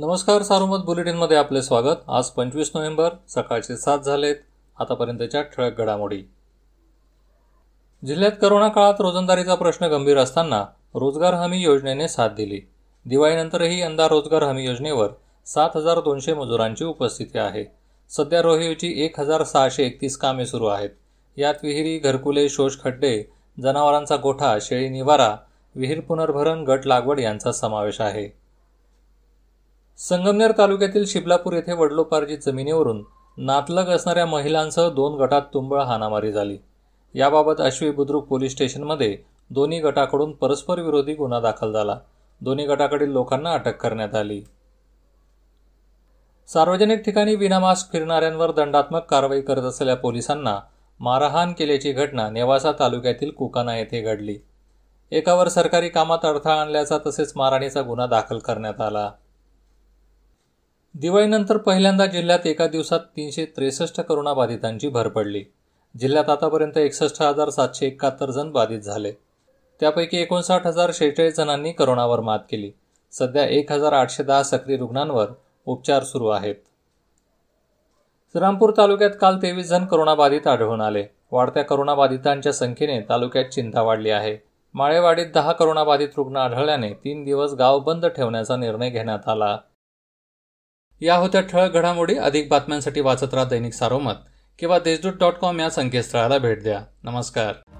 नमस्कार सारोमत बुलेटिनमध्ये आपले स्वागत. आज पंचवीस नोव्हेंबर सकाळचे सात झालेत. आतापर्यंतच्या ठळक घडामोडी. जिल्ह्यात करोना काळात रोजंदारीचा प्रश्न गंभीर असताना रोजगार हमी योजनेने साथ दिली. दिवाळीनंतरही यंदा रोजगार हमी योजनेवर सात हजार दोनशे मजुरांची उपस्थिती आहे. सध्या रोहिवची एक हजार सहाशे एकतीस कामे सुरू आहेत. यात विहिरी घरकुले शोष खड्डे जनावरांचा गोठा शेळी निवारा विहीर पुनर्भरण गट लागवड यांचा समावेश आहे. संगमनेर तालुक्यातील शिबलापूर येथे वडलोपार्जित जमिनीवरून नातलग असणाऱ्या महिलांसह दोन गटात तुंबळ हाणामारी झाली. याबाबत अश्वी बुद्रुक पोलीस स्टेशनमध्ये दोन्ही गटाकडून परस्पर विरोधी गुन्हा दाखल झाला. दोन्ही गटाकडील लोकांना अटक करण्यात आली. सार्वजनिक ठिकाणी विनामास्क फिरणाऱ्यांवर दंडात्मक कारवाई करत असलेल्या पोलिसांना मारहाण केल्याची घटना नेवासा तालुक्यातील कुकाना येथे घडली. एकावर सरकारी कामात अडथळा आणल्याचा तसेच मारहाणीचा गुन्हा दाखल करण्यात आला. दिवाळीनंतर पहिल्यांदा जिल्ह्यात एका दिवसात तीनशे त्रेसष्ट करोनाबाधितांची भर पडली. जिल्ह्यात आतापर्यंत एकसष्ट हजार सातशे एकाहत्तर जण बाधित झाले. त्यापैकी एकोणसाठ हजार शेहेचाळीस जणांनी करोनावर मात केली. सध्या एक हजार आठशे दहा सक्रिय रुग्णांवर उपचार सुरू आहेत. श्रीरामपूर तालुक्यात काल तेवीस जण करोनाबाधित आढळून आले. वाढत्या करोनाबाधितांच्या संख्येने तालुक्यात चिंता वाढली आहे. माळेवाडीत दहा करोनाबाधित रुग्ण आढळल्याने तीन दिवस गाव बंद ठेवण्याचा निर्णय घेण्यात आला. या होत्या ठळक घडामोडी. अधिक बातम्यांसाठी वाचत राहा दैनिक सारोमत किंवा देशदूत डॉट कॉम या संकेतस्थळाला भेट द्या. नमस्कार.